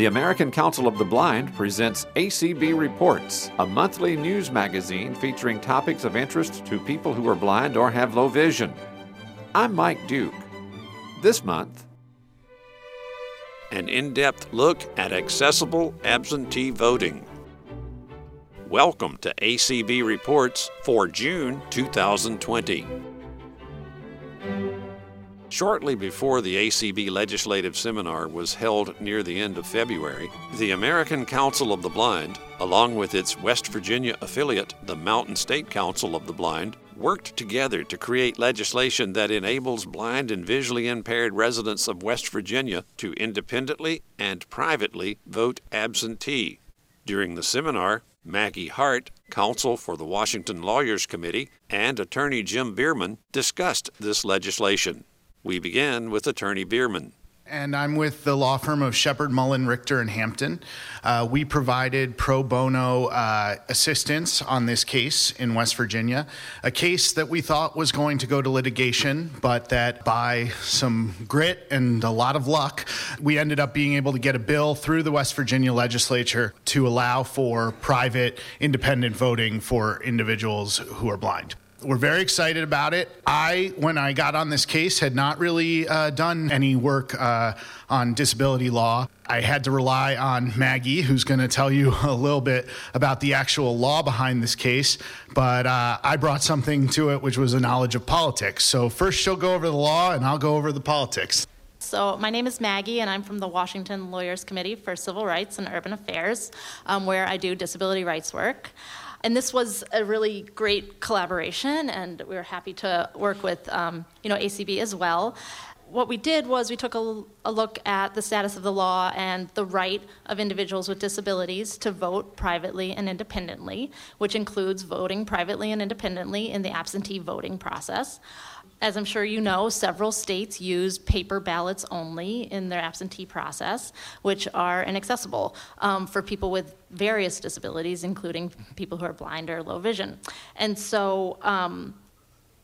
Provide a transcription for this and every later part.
The American Council of the Blind presents ACB Reports, a monthly news magazine featuring topics of interest to people who are blind or have low vision. I'm Mike Duke. This month, an in depth look at accessible absentee voting. Welcome to ACB Reports for June 2020. Shortly before the ACB Legislative Seminar was held near the end of February, the American Council of the Blind, along with its West Virginia affiliate, the Mountain State Council of the Blind, worked together to create legislation that enables blind and visually impaired residents of West Virginia to independently and privately vote absentee. During the seminar, Maggie Hart, counsel for the Washington Lawyers Committee, and attorney Jim Bierman discussed this legislation. We begin with Attorney Bierman and I'm with the law firm of Sheppard, Mullin, Richter, and Hampton. Uh, we provided pro bono uh, assistance on this case in West Virginia, a case that we thought was going to go to litigation, but that by some grit and a lot of luck, we ended up being able to get a bill through the West Virginia legislature to allow for private independent voting for individuals who are blind. We're very excited about it. I, when I got on this case, had not really uh, done any work uh, on disability law. I had to rely on Maggie, who's going to tell you a little bit about the actual law behind this case. But uh, I brought something to it, which was a knowledge of politics. So, first, she'll go over the law, and I'll go over the politics. So, my name is Maggie, and I'm from the Washington Lawyers Committee for Civil Rights and Urban Affairs, um, where I do disability rights work. And this was a really great collaboration, and we were happy to work with um, you know ACB as well. What we did was we took a, a, look at the status of the law and the right of individuals with disabilities to vote privately and independently, which includes voting privately and independently in the absentee voting process. As I'm sure you know, several states use paper ballots only in their absentee process, which are inaccessible um, for people with various disabilities, including people who are blind or low vision. And so um,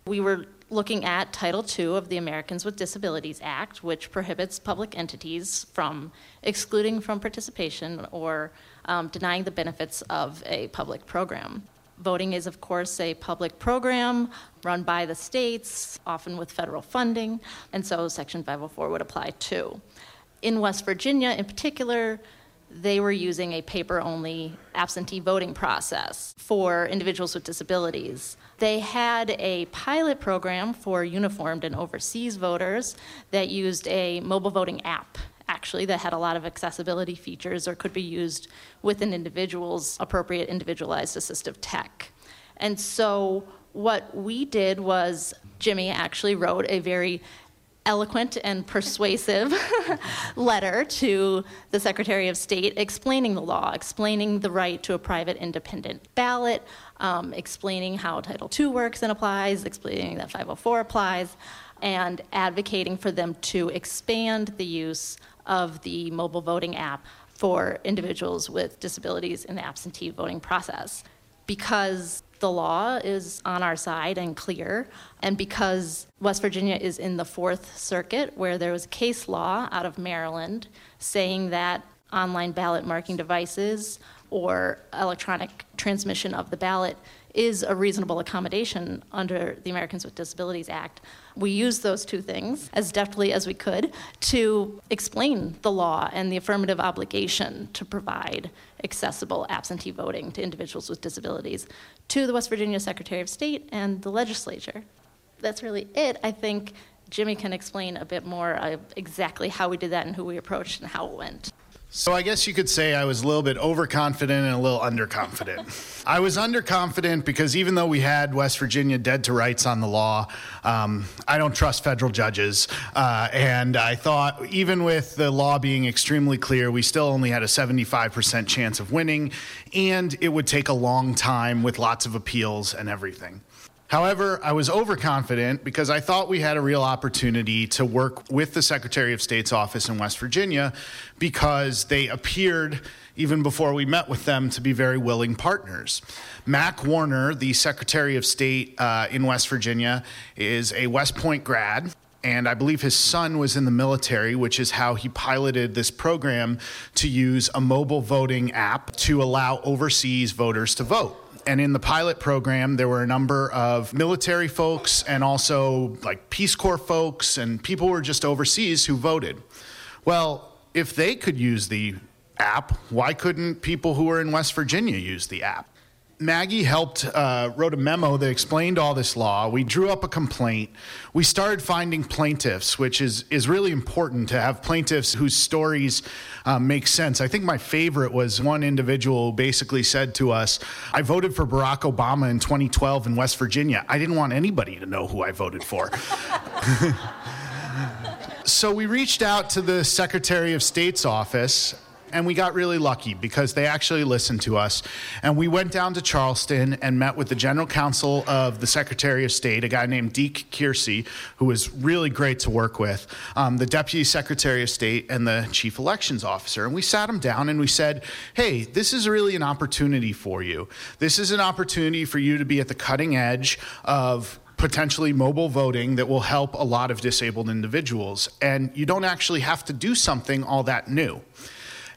we were looking at Title II of the Americans with Disabilities Act, which prohibits public entities from excluding from participation or um, denying the benefits of a public program. Voting is, of course, a public program run by the states, often with federal funding, and so Section 504 would apply too. In West Virginia, in particular, they were using a paper only absentee voting process for individuals with disabilities. They had a pilot program for uniformed and overseas voters that used a mobile voting app actually that had a lot of accessibility features or could be used with an individual's appropriate individualized assistive tech. And so what we did was Jimmy actually wrote a very eloquent and persuasive letter to the Secretary of State explaining the law, explaining the right to a private independent ballot, um, explaining how Title II works and applies, explaining that 504 applies, and advocating for them to expand the use of the mobile voting app for individuals with disabilities in the absentee voting process. Because the law is on our side and clear, and because West Virginia is in the Fourth Circuit, where there was case law out of Maryland saying that online ballot marking devices or electronic transmission of the ballot is a reasonable accommodation under the Americans with Disabilities Act. We used those two things as deftly as we could to explain the law and the affirmative obligation to provide accessible absentee voting to individuals with disabilities to the West Virginia Secretary of State and the legislature. That's really it. I think Jimmy can explain a bit more of exactly how we did that and who we approached and how it went. So I guess you could say I was a little bit overconfident and a little underconfident. I was underconfident because even though we had West Virginia dead to rights on the law, um, I don't trust federal judges. Uh, and I thought even with the law being extremely clear, we still only had a 75% chance of winning, and it would take a long time with lots of appeals and everything. However, I was overconfident because I thought we had a real opportunity to work with the Secretary of State's office in West Virginia because they appeared, even before we met with them, to be very willing partners. Mac Warner, the Secretary of State uh, in West Virginia, is a West Point grad and I believe his son was in the military, which is how he piloted this program to use a mobile voting app to allow overseas voters to vote. And in the pilot program, there were a number of military folks and also like Peace Corps folks and people who were just overseas who voted. Well, if they could use the app, why couldn't people who were in West Virginia use the app? Maggie helped, uh, wrote a memo that explained all this law. We drew up a complaint. We started finding plaintiffs, which is, is really important to have plaintiffs whose stories um, make sense. I think my favorite was one individual who basically said to us, I voted for Barack Obama in 2012 in West Virginia. I didn't want anybody to know who I voted for. so we reached out to the Secretary of State's office and we got really lucky because they actually listened to us. And we went down to Charleston and met with the general counsel of the Secretary of State, a guy named Deak Kersey, who was really great to work with, um, the Deputy Secretary of State, and the Chief Elections Officer. And we sat them down and we said, hey, this is really an opportunity for you. This is an opportunity for you to be at the cutting edge of potentially mobile voting that will help a lot of disabled individuals. And you don't actually have to do something all that new.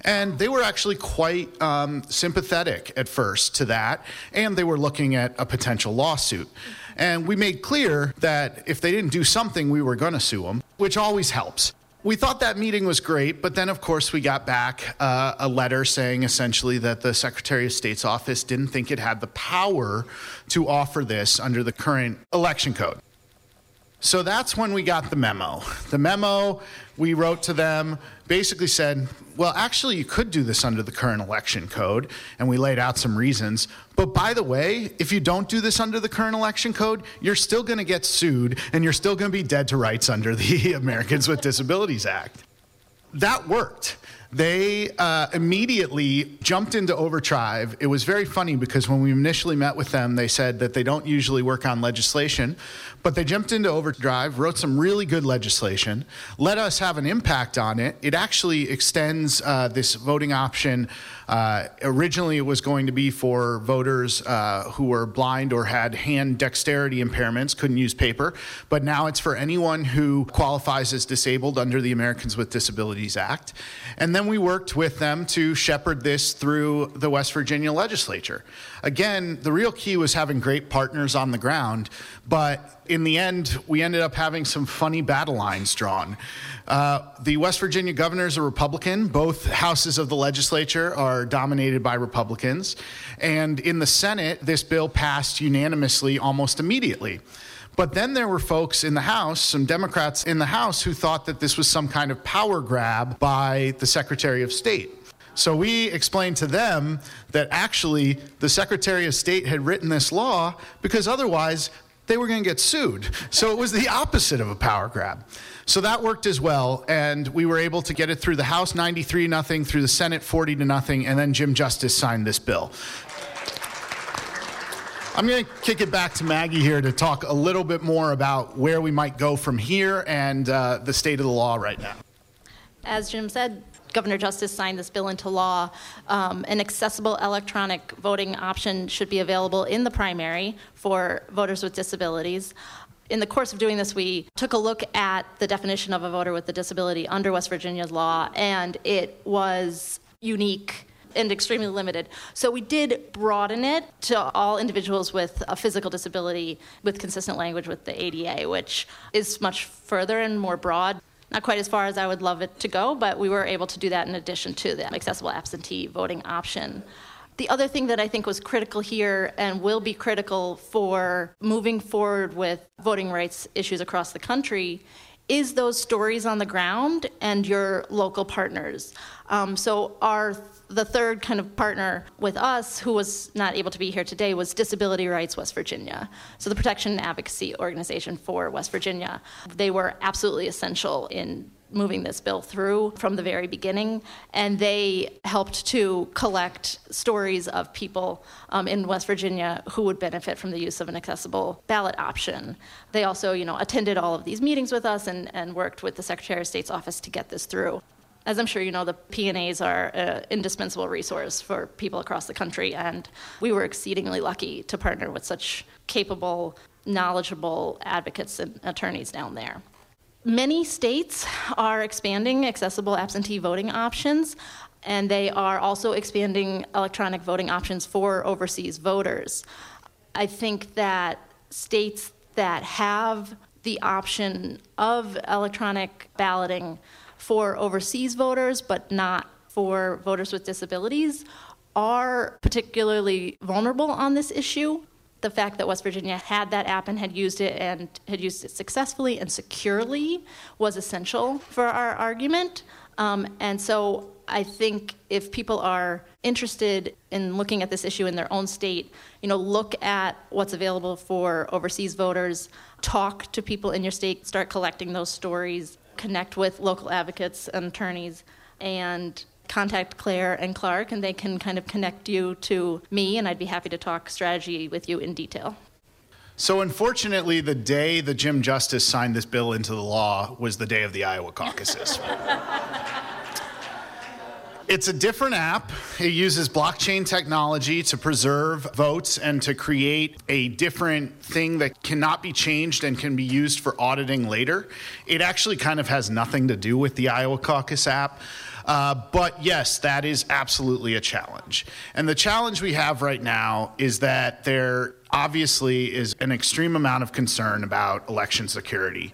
And they were actually quite um, sympathetic at first to that, and they were looking at a potential lawsuit. And we made clear that if they didn't do something, we were going to sue them, which always helps. We thought that meeting was great, but then, of course, we got back uh, a letter saying essentially that the Secretary of State's office didn't think it had the power to offer this under the current election code. So that's when we got the memo. The memo we wrote to them basically said, well, actually, you could do this under the current election code. And we laid out some reasons. But by the way, if you don't do this under the current election code, you're still going to get sued and you're still going to be dead to rights under the Americans with Disabilities Act. That worked they uh, immediately jumped into Overdrive. It was very funny because when we initially met with them, they said that they don't usually work on legislation, but they jumped into Overdrive, wrote some really good legislation, let us have an impact on it. It actually extends uh, this voting option. Uh, originally, it was going to be for voters uh, who were blind or had hand dexterity impairments, couldn't use paper, but now it's for anyone who qualifies as disabled under the Americans with Disabilities Act. And then we worked with them to shepherd this through the West Virginia legislature. Again, the real key was having great partners on the ground, but in the end, we ended up having some funny battle lines drawn. Uh, the West Virginia governor is a Republican. Both houses of the legislature are dominated by Republicans. And in the Senate, this bill passed unanimously almost immediately. But then there were folks in the House, some Democrats in the House, who thought that this was some kind of power grab by the Secretary of State. So we explained to them that actually the Secretary of State had written this law because otherwise they were going to get sued. So it was the opposite of a power grab. So that worked as well, and we were able to get it through the House 93 nothing, through the Senate 40 to nothing, and then Jim Justice signed this bill. I'm going to kick it back to Maggie here to talk a little bit more about where we might go from here and uh, the state of the law right now. As Jim said, Governor Justice signed this bill into law. Um, an accessible electronic voting option should be available in the primary for voters with disabilities. In the course of doing this, we took a look at the definition of a voter with a disability under West Virginia's law, and it was unique and extremely limited. So we did broaden it to all individuals with a physical disability with consistent language with the ADA, which is much further and more broad. Not quite as far as I would love it to go, but we were able to do that in addition to the accessible absentee voting option. The other thing that I think was critical here and will be critical for moving forward with voting rights issues across the country is those stories on the ground and your local partners. Um, so our the third kind of partner with us, who was not able to be here today, was Disability Rights West Virginia. So the protection and advocacy organization for West Virginia. They were absolutely essential in moving this bill through from the very beginning, and they helped to collect stories of people um, in West Virginia who would benefit from the use of an accessible ballot option. They also, you know, attended all of these meetings with us and, and worked with the Secretary of State's office to get this through as I'm sure you know, the P&As are an indispensable resource for people across the country, and we were exceedingly lucky to partner with such capable, knowledgeable advocates and attorneys down there. Many states are expanding accessible absentee voting options, and they are also expanding electronic voting options for overseas voters. I think that states that have the option of electronic balloting for overseas voters, but not for voters with disabilities, are particularly vulnerable on this issue. The fact that West Virginia had that app and had used it and had used it successfully and securely was essential for our argument. Um, and so I think if people are interested in looking at this issue in their own state, you know, look at what's available for overseas voters, talk to people in your state, start collecting those stories, connect with local advocates and attorneys, and contact Claire and Clark, and they can kind of connect you to me, and I'd be happy to talk strategy with you in detail. So, unfortunately, the day the Jim Justice signed this bill into the law was the day of the Iowa caucuses. It's a different app. It uses blockchain technology to preserve votes and to create a different thing that cannot be changed and can be used for auditing later. It actually kind of has nothing to do with the Iowa caucus app. Uh, but yes, that is absolutely a challenge. And the challenge we have right now is that there obviously is an extreme amount of concern about election security.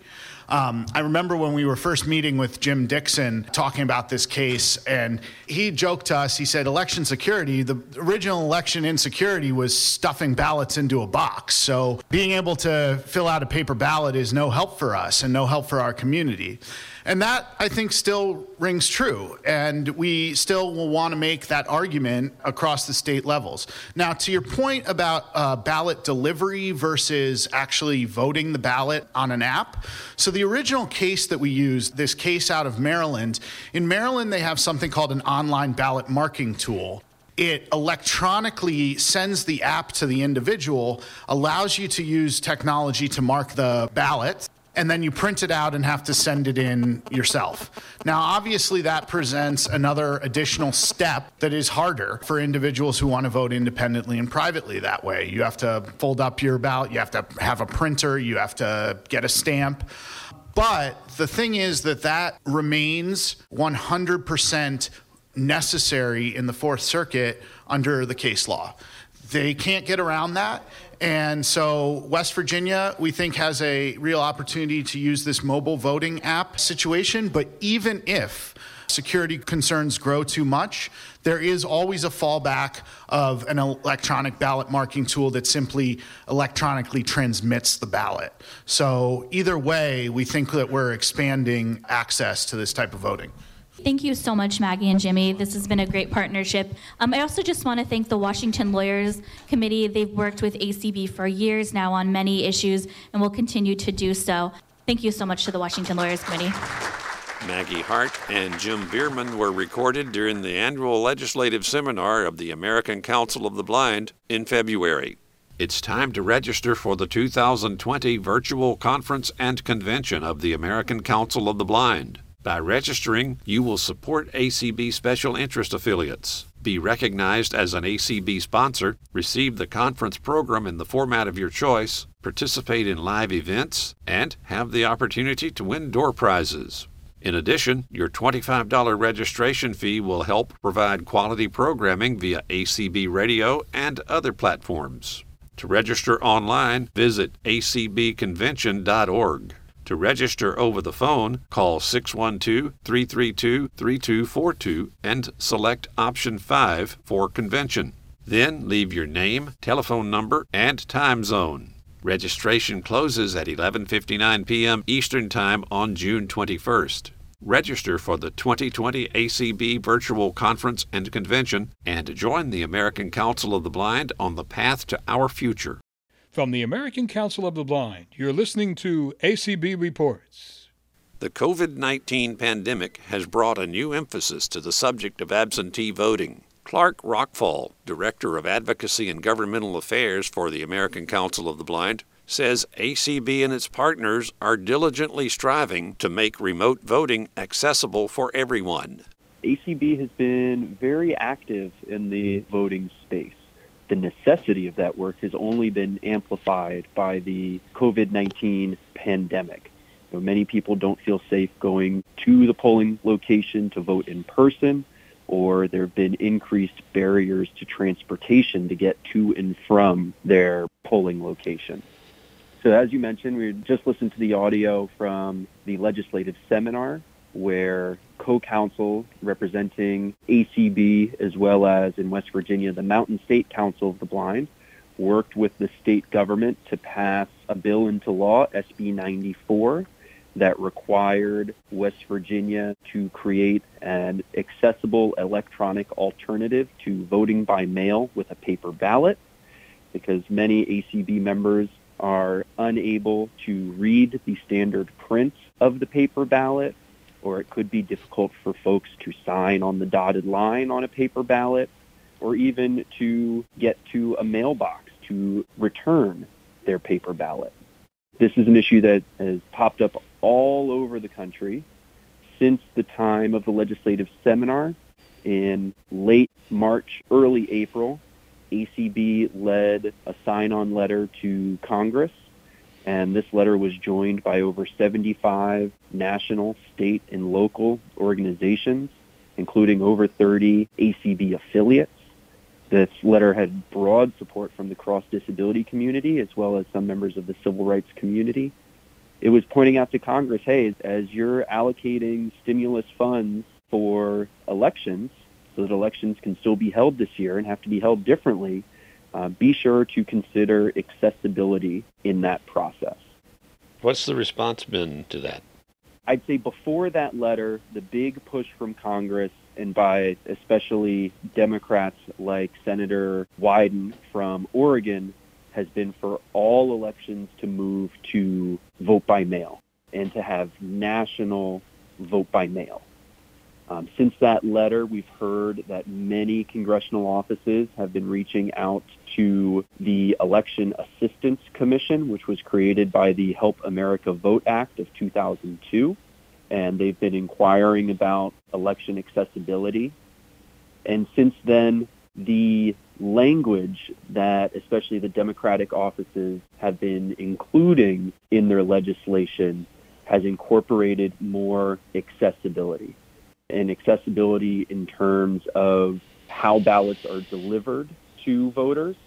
Um, I remember when we were first meeting with Jim Dickson talking about this case, and he joked to us, he said, election security, the original election insecurity was stuffing ballots into a box. So being able to fill out a paper ballot is no help for us and no help for our community. And that, I think, still rings true. And we still will want to make that argument across the state levels. Now, to your point about uh, ballot delivery versus actually voting the ballot on an app. So, the original case that we used, this case out of Maryland, in Maryland, they have something called an online ballot marking tool it electronically sends the app to the individual, allows you to use technology to mark the ballot, and then you print it out and have to send it in yourself. Now, obviously, that presents another additional step that is harder for individuals who want to vote independently and privately that way. You have to fold up your ballot, you have to have a printer, you have to get a stamp. But the thing is that that remains 100% necessary in the Fourth Circuit under the case law. They can't get around that. And so, West Virginia, we think, has a real opportunity to use this mobile voting app situation. But even if security concerns grow too much, there is always a fallback of an electronic ballot marking tool that simply electronically transmits the ballot. So, either way, we think that we're expanding access to this type of voting. Thank you so much, Maggie and Jimmy. This has been a great partnership. Um, I also just want to thank the Washington Lawyers Committee. They've worked with ACB for years now on many issues and will continue to do so. Thank you so much to the Washington Lawyers Committee. Maggie Hart and Jim Bierman were recorded during the annual legislative seminar of the American Council of the Blind in February. It's time to register for the 2020 virtual conference and convention of the American Council of the Blind. By registering, you will support ACB special interest affiliates, be recognized as an ACB sponsor, receive the conference program in the format of your choice, participate in live events, and have the opportunity to win door prizes. In addition, your $25 registration fee will help provide quality programming via ACB radio and other platforms. To register online, visit acbconvention.org. To register over the phone, call 612 332 3242 and select option 5 for convention. Then leave your name, telephone number, and time zone. Registration closes at 11:59 p.m. Eastern Time on June 21st. Register for the 2020 ACB Virtual Conference and Convention and join the American Council of the Blind on the path to our future. From the American Council of the Blind, you're listening to ACB Reports. The COVID 19 pandemic has brought a new emphasis to the subject of absentee voting. Clark Rachfal, Director of Advocacy and Governmental Affairs for the American Council of the Blind, says ACB and its partners are diligently striving to make remote voting accessible for everyone. ACB has been very active in the voting space the necessity of that work has only been amplified by the COVID 19 pandemic. So many people don't feel safe going to the polling location to vote in person, or there have been increased barriers to transportation to get to and from their polling location. So as you mentioned, we just listened to the audio from the legislative seminar where co-counsel representing ACB as well as in West Virginia the Mountain State Council of the Blind worked with the state government to pass a bill into law, SB 94, that required West Virginia to create an accessible electronic alternative to voting by mail with a paper ballot because many ACB members are unable to read the standard print of the paper ballot, or it could be difficult for folks to sign on the dotted line on a paper ballot, or even to get to a mailbox to return their paper ballot. This is an issue that has popped up all over the country since the time of the legislative seminar in late March, early April ACB led a sign-on letter to Congress, and this letter was joined by over 75 national, state, and local organizations, including over 30 ACB affiliates. This letter had broad support from the cross-disability community as well as some members of the civil rights community. It was pointing out to Congress, hey, as you're allocating stimulus funds for elections, so that elections can still be held this year and have to be held differently, uh, be sure to consider accessibility in that process. What's the response been to that? I'd say before that letter, the big push from Congress and by especially Democrats like Senator Wyden from Oregon has been for all elections to move to vote by mail and to have national vote by mail. Um, since that letter, we've heard that many congressional offices have been reaching out to the Election Assistance Commission, which was created by the Help America Vote Act of 2002. And they've been inquiring about election accessibility. And since then, the language that especially the Democratic offices have been including in their legislation has incorporated more accessibility and accessibility in terms of how ballots are delivered to voters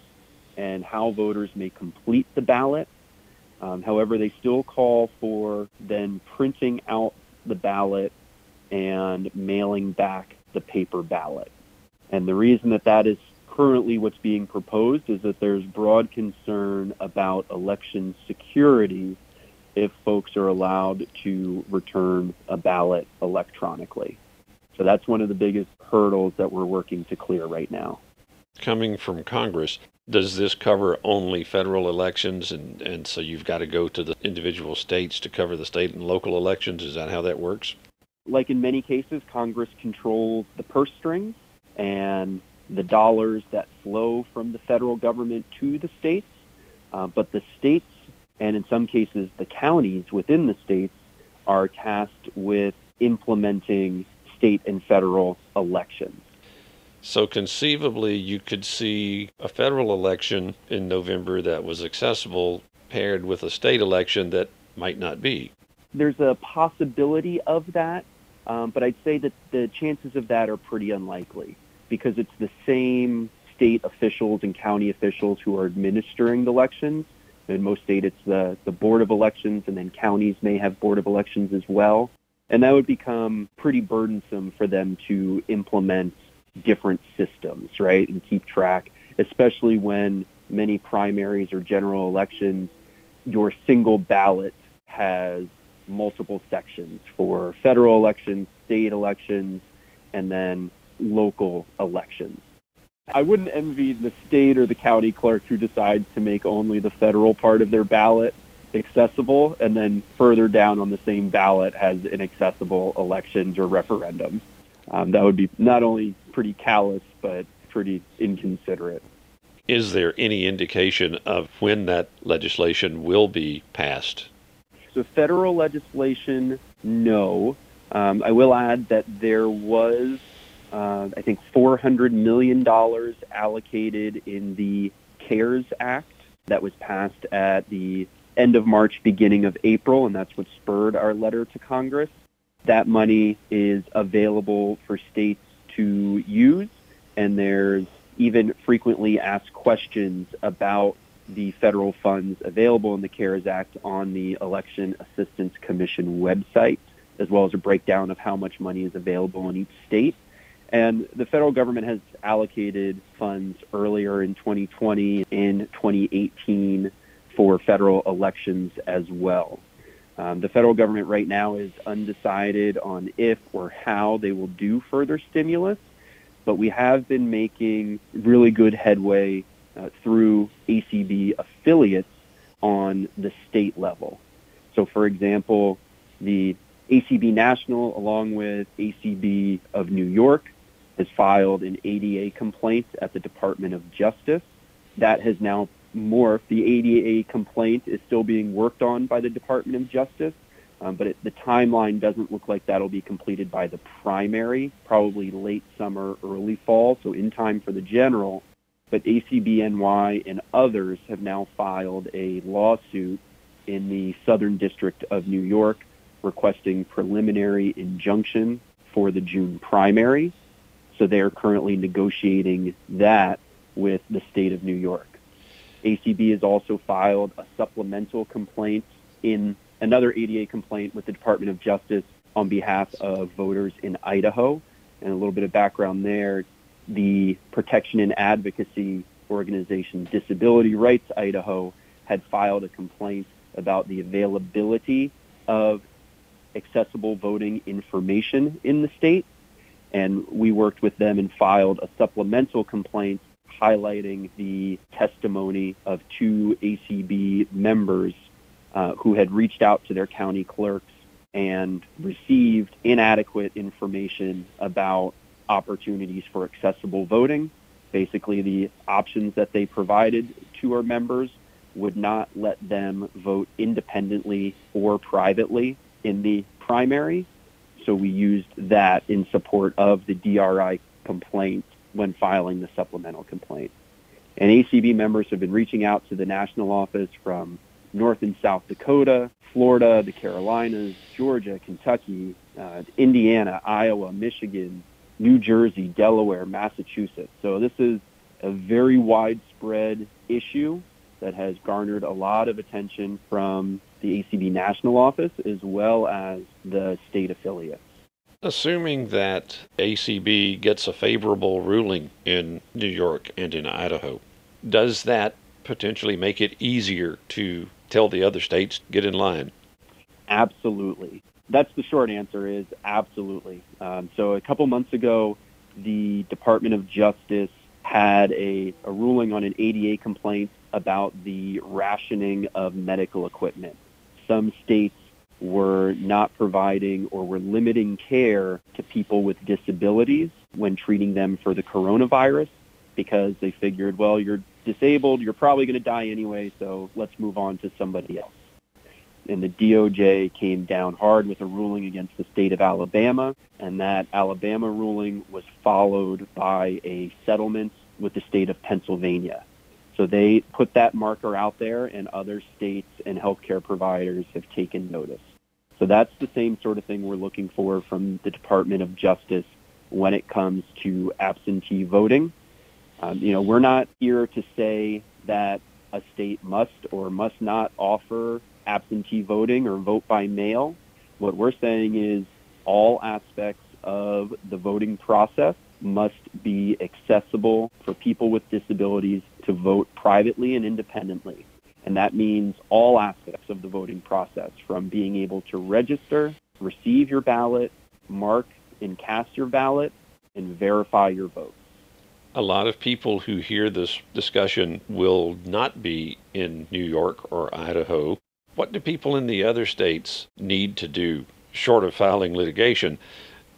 and how voters may complete the ballot. Um, however, they still call for then printing out the ballot and mailing back the paper ballot. And the reason that that is currently what's being proposed is that there's broad concern about election security if folks are allowed to return a ballot electronically. So that's one of the biggest hurdles that we're working to clear right now. Coming from Congress, does this cover only federal elections and, and so you've got to go to the individual states to cover the state and local elections? Is that how that works? Like in many cases, Congress controls the purse strings and the dollars that flow from the federal government to the states. Uh, but the states, and in some cases the counties within the states, are tasked with implementing state and federal elections. So conceivably, you could see a federal election in November that was accessible paired with a state election that might not be. There's a possibility of that, um, but I'd say that the chances of that are pretty unlikely because it's the same state officials and county officials who are administering the elections. In most states, it's the, the Board of Elections, and then counties may have Board of Elections as well. And that would become pretty burdensome for them to implement different systems, right, and keep track, especially when many primaries or general elections, your single ballot has multiple sections for federal elections, state elections, and then local elections. I wouldn't envy the state or the county clerk who decides to make only the federal part of their ballot accessible, and then further down on the same ballot has inaccessible elections or referendums. Um, that would be not only pretty callous, but pretty inconsiderate. Is there any indication of when that legislation will be passed? So, federal legislation, no. Um, I will add that there was, uh, I think, $400 million allocated in the CARES Act that was passed at the end of March, beginning of April, and that's what spurred our letter to Congress. That money is available for states to use, and there's even frequently asked questions about the federal funds available in the CARES Act on the Election Assistance Commission website, as well as a breakdown of how much money is available in each state. And the federal government has allocated funds earlier in 2020, in 2018 for federal elections as well. Um, the federal government right now is undecided on if or how they will do further stimulus, but we have been making really good headway uh, through ACB affiliates on the state level. So, for example, the ACB National, along with ACB of New York, has filed an ADA complaint at the Department of Justice. That has now morphed. The ADA complaint is still being worked on by the Department of Justice, um, but it, the timeline doesn't look like that'll be completed by the primary, probably late summer, early fall, so in time for the general. But ACBNY and others have now filed a lawsuit in the Southern District of New York requesting preliminary injunction for the June primary. So they are currently negotiating that with the state of New York. ACB has also filed a supplemental complaint in another ADA complaint with the Department of Justice on behalf of voters in Idaho. And a little bit of background there, the protection and advocacy organization Disability Rights Idaho had filed a complaint about the availability of accessible voting information in the state. And we worked with them and filed a supplemental complaint highlighting the testimony of two ACB members uh, who had reached out to their county clerks and received inadequate information about opportunities for accessible voting. Basically, the options that they provided to our members would not let them vote independently or privately in the primary. So we used that in support of the DRI complaint when filing the supplemental complaint. And ACB members have been reaching out to the national office from North and South Dakota, Florida, the Carolinas, Georgia, Kentucky, uh, Indiana, Iowa, Michigan, New Jersey, Delaware, Massachusetts. So this is a very widespread issue that has garnered a lot of attention from the ACB national office as well as the state affiliates. Assuming that ACB gets a favorable ruling in New York and in Idaho, does that potentially make it easier to tell the other states get in line? Absolutely. That's the short answer is absolutely. Um, so a couple months ago, the Department of Justice had a, a ruling on an ADA complaint about the rationing of medical equipment. Some states were not providing or were limiting care to people with disabilities when treating them for the coronavirus because they figured, well, you're disabled, you're probably going to die anyway, so let's move on to somebody else. And the DOJ came down hard with a ruling against the state of Alabama, and that Alabama ruling was followed by a settlement with the state of Pennsylvania. So they put that marker out there, and other states and healthcare providers have taken notice. So that's the same sort of thing we're looking for from the Department of Justice when it comes to absentee voting. Um, you know, we're not here to say that a state must or must not offer absentee voting or vote by mail. What we're saying is all aspects of the voting process must be accessible for people with disabilities to vote privately and independently. And that means all aspects of the voting process from being able to register, receive your ballot, mark and cast your ballot, and verify your vote. A lot of people who hear this discussion will not be in New York or Idaho. What do people in the other states need to do, short of filing litigation,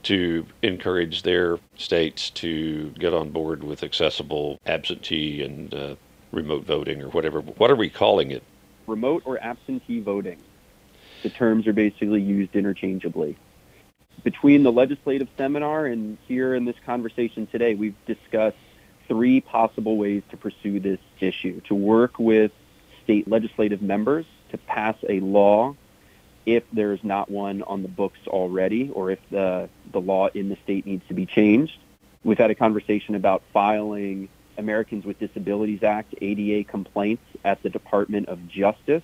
to encourage their states to get on board with accessible absentee and uh, remote voting or whatever. What are we calling it? Remote or absentee voting. The terms are basically used interchangeably. Between the legislative seminar and here in this conversation today, we've discussed three possible ways to pursue this issue to work with state legislative members to pass a law if there's not one on the books already or if the, the law in the state needs to be changed. We've had a conversation about filing Americans with Disabilities Act ADA complaints at the Department of Justice.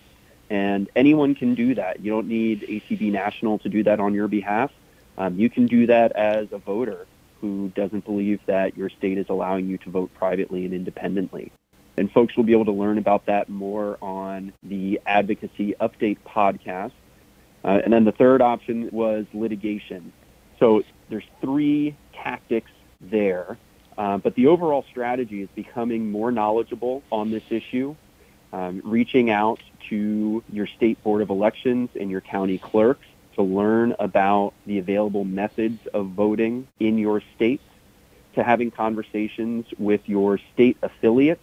And anyone can do that. You don't need ACB National to do that on your behalf. Um, you can do that as a voter who doesn't believe that your state is allowing you to vote privately and independently. And folks will be able to learn about that more on the Advocacy Update podcast. Uh, and then the third option was litigation. So there's three tactics there. Uh, but the overall strategy is becoming more knowledgeable on this issue, um, reaching out to your state board of elections and your county clerks to learn about the available methods of voting in your state, to having conversations with your state affiliates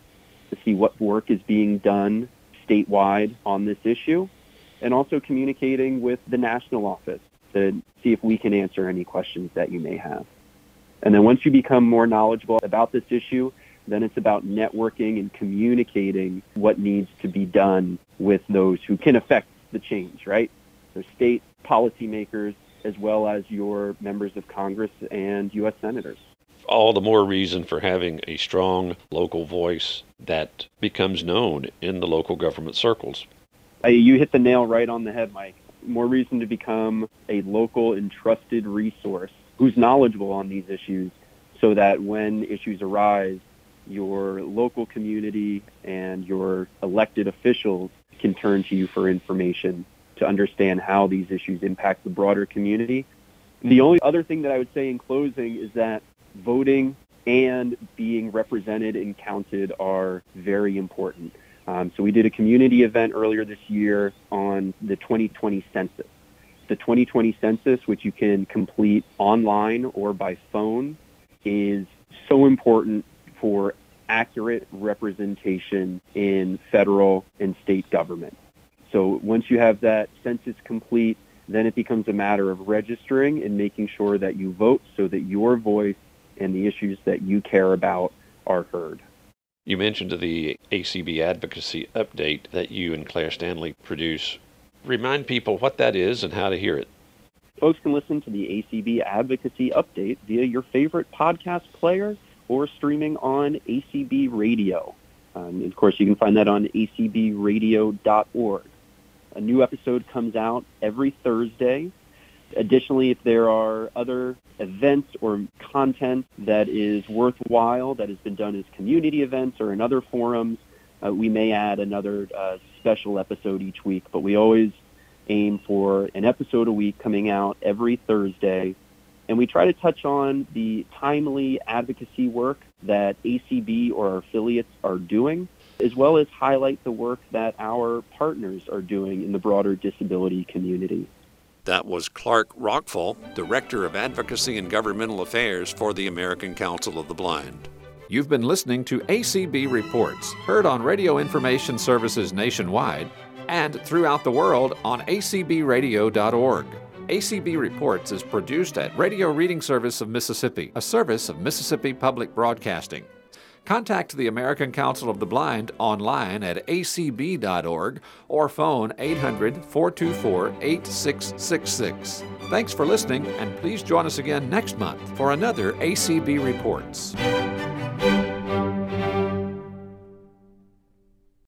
to see what work is being done statewide on this issue, and also communicating with the national office to see if we can answer any questions that you may have. And then once you become more knowledgeable about this issue, then it's about networking and communicating what needs to be done with those who can affect the change, right? So state policymakers as well as your members of Congress and U.S. senators. All the more reason for having a strong local voice that becomes known in the local government circles. You hit the nail right on the head, Mike. More reason to become a local and trusted resource who's knowledgeable on these issues so that when issues arise, your local community and your elected officials can turn to you for information to understand how these issues impact the broader community. The only other thing that I would say in closing is that voting and being represented and counted are very important. Um, so we did a community event earlier this year on the 2020 census the 2020 census, which you can complete online or by phone, is so important for accurate representation in federal and state government. So once you have that census complete, then it becomes a matter of registering and making sure that you vote so that your voice and the issues that you care about are heard. You mentioned the ACB advocacy update that you and Claire Stanley produce remind people what that is and how to hear it. Folks can listen to the ACB Advocacy Update via your favorite podcast player or streaming on ACB Radio. Um, of course, you can find that on acbradio.org. A new episode comes out every Thursday. Additionally, if there are other events or content that is worthwhile that has been done as community events or in other forums, uh, we may add another uh, special episode each week, but we always aim for an episode a week coming out every Thursday. And we try to touch on the timely advocacy work that ACB or our affiliates are doing, as well as highlight the work that our partners are doing in the broader disability community. That was Clark Rachfal, Director of Advocacy and Governmental Affairs for the American Council of the Blind. You've been listening to ACB Reports, heard on radio information services nationwide and throughout the world on acbradio.org. ACB Reports is produced at Radio Reading Service of Mississippi, a service of Mississippi Public Broadcasting. Contact the American Council of the Blind online at acb.org or phone 800 424 8666. Thanks for listening, and please join us again next month for another ACB Reports.